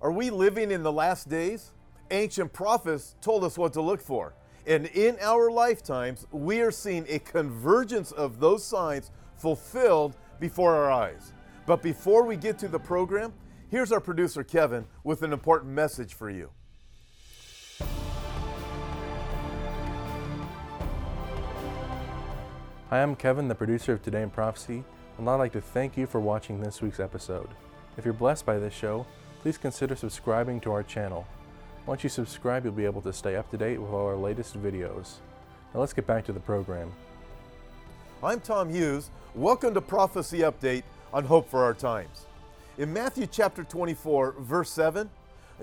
Are we living in the last days? Ancient prophets told us what to look for. And in our lifetimes, we are seeing a convergence of those signs fulfilled before our eyes. But before we get to the program, here's our producer Kevin with an important message for you. Hi, I'm Kevin, the producer of Today in Prophecy, and I'd like to thank you for watching this week's episode. If you're blessed by this show, please consider subscribing to our channel. Once you subscribe, you'll be able to stay up to date with all our latest videos. Now let's get back to the program. I'm Tom Hughes. Welcome to Prophecy Update on Hope for Our Times. In Matthew chapter 24, verse 7,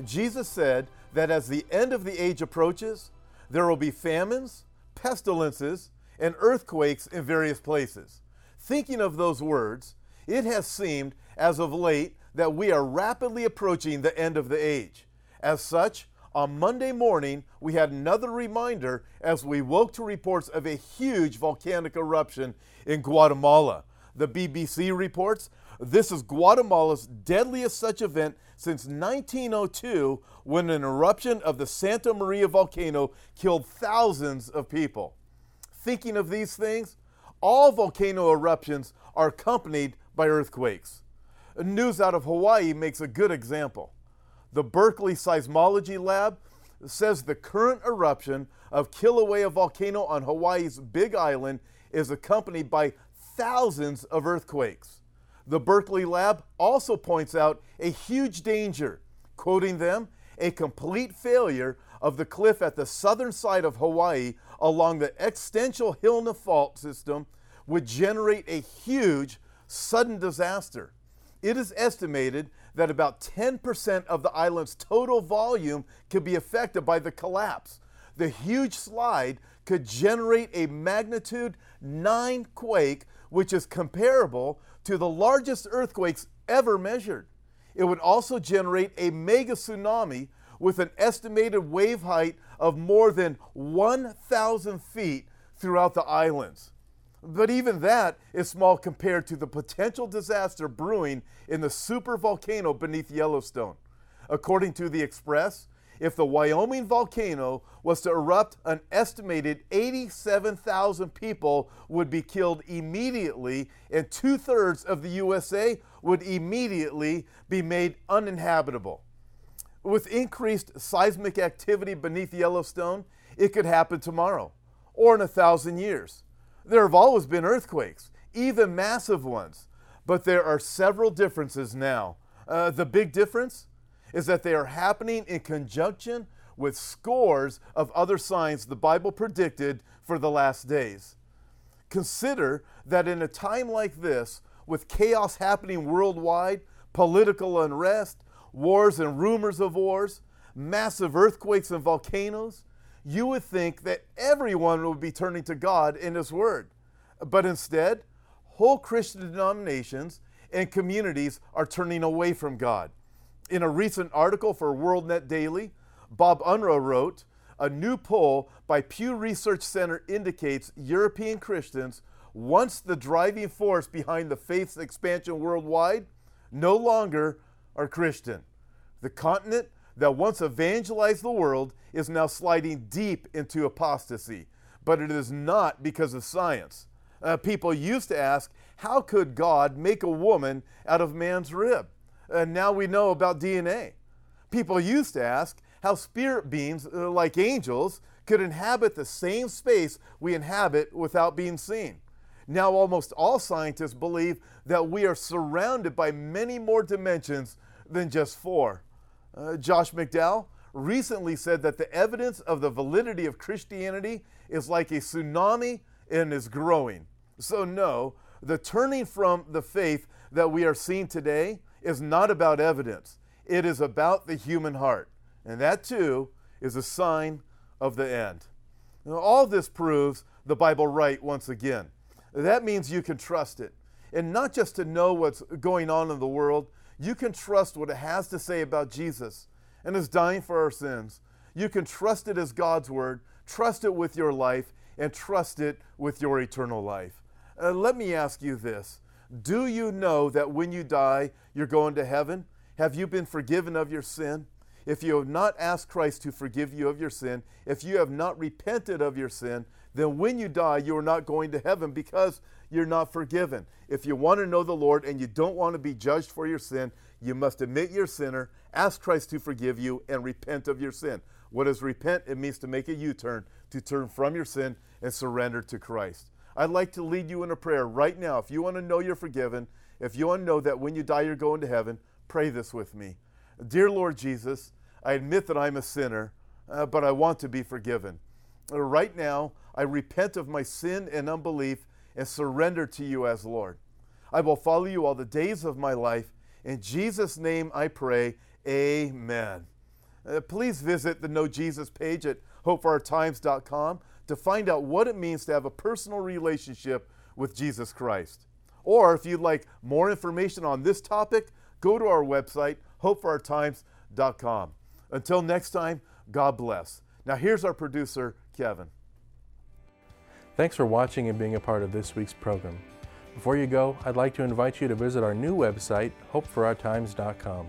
Jesus said that as the end of the age approaches, there will be famines, pestilences, and earthquakes in various places. Thinking of those words, it has seemed as of late that we are rapidly approaching the end of the age. As such, on Monday morning, we had another reminder as we woke to reports of a huge volcanic eruption in Guatemala. The BBC reports this is Guatemala's deadliest such event since 1902 when an eruption of the Santa Maria volcano killed thousands of people. Thinking of these things, all volcano eruptions are accompanied by earthquakes. News out of Hawaii makes a good example. The Berkeley Seismology Lab says the current eruption of Kilauea volcano on Hawaii's Big Island is accompanied by thousands of earthquakes. The Berkeley Lab also points out a huge danger, quoting them, a complete failure of the cliff at the southern side of Hawaii along the extensional Hilina fault system would generate a huge sudden disaster. It is estimated that about 10% of the island's total volume could be affected by the collapse. The huge slide could generate a magnitude 9 quake, which is comparable to the largest earthquakes ever measured. It would also generate a mega tsunami with an estimated wave height of more than 1,000 feet throughout the islands. But even that is small compared to the potential disaster brewing in the super volcano beneath Yellowstone. According to the Express, if the Wyoming volcano was to erupt, an estimated 87,000 people would be killed immediately, and two thirds of the USA would immediately be made uninhabitable. With increased seismic activity beneath Yellowstone, it could happen tomorrow or in a thousand years. There have always been earthquakes, even massive ones, but there are several differences now. Uh, the big difference is that they are happening in conjunction with scores of other signs the Bible predicted for the last days. Consider that in a time like this, with chaos happening worldwide, political unrest, wars and rumors of wars, massive earthquakes and volcanoes, you would think that everyone would be turning to God in His Word. But instead, whole Christian denominations and communities are turning away from God. In a recent article for WorldNet Daily, Bob Unruh wrote, a new poll by Pew Research Center indicates European Christians, once the driving force behind the faith's expansion worldwide, no longer are Christian. The continent that once evangelized the world is now sliding deep into apostasy, but it is not because of science. Uh, people used to ask, how could God make a woman out of man's rib? And now we know about DNA. People used to ask how spirit beings, uh, like angels, could inhabit the same space we inhabit without being seen. Now, almost all scientists believe that we are surrounded by many more dimensions than just four. Uh, Josh McDowell recently said that the evidence of the validity of Christianity is like a tsunami and is growing. So, no, the turning from the faith that we are seeing today is not about evidence, it is about the human heart. And that too is a sign of the end. Now, all this proves the Bible right once again. That means you can trust it. And not just to know what's going on in the world, you can trust what it has to say about Jesus and his dying for our sins. You can trust it as God's word, trust it with your life, and trust it with your eternal life. Uh, let me ask you this Do you know that when you die, you're going to heaven? Have you been forgiven of your sin? If you have not asked Christ to forgive you of your sin, if you have not repented of your sin, then when you die, you are not going to heaven because you're not forgiven. If you want to know the Lord and you don't want to be judged for your sin, you must admit you're a sinner, ask Christ to forgive you, and repent of your sin. What is repent? It means to make a U turn, to turn from your sin and surrender to Christ. I'd like to lead you in a prayer right now. If you want to know you're forgiven, if you want to know that when you die you're going to heaven, pray this with me. Dear Lord Jesus, I admit that I'm a sinner, uh, but I want to be forgiven. Uh, right now, I repent of my sin and unbelief and surrender to you as Lord. I will follow you all the days of my life. In Jesus' name I pray, amen. Uh, please visit the Know Jesus page at hopeforourtimes.com to find out what it means to have a personal relationship with Jesus Christ. Or if you'd like more information on this topic, go to our website, hopeforourtimes.com. Until next time, God bless. Now, here's our producer, Kevin. Thanks for watching and being a part of this week's program. Before you go, I'd like to invite you to visit our new website, hopeforourtimes.com,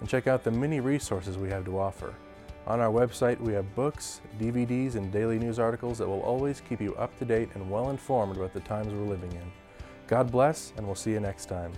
and check out the many resources we have to offer. On our website, we have books, DVDs, and daily news articles that will always keep you up to date and well informed about the times we're living in. God bless, and we'll see you next time.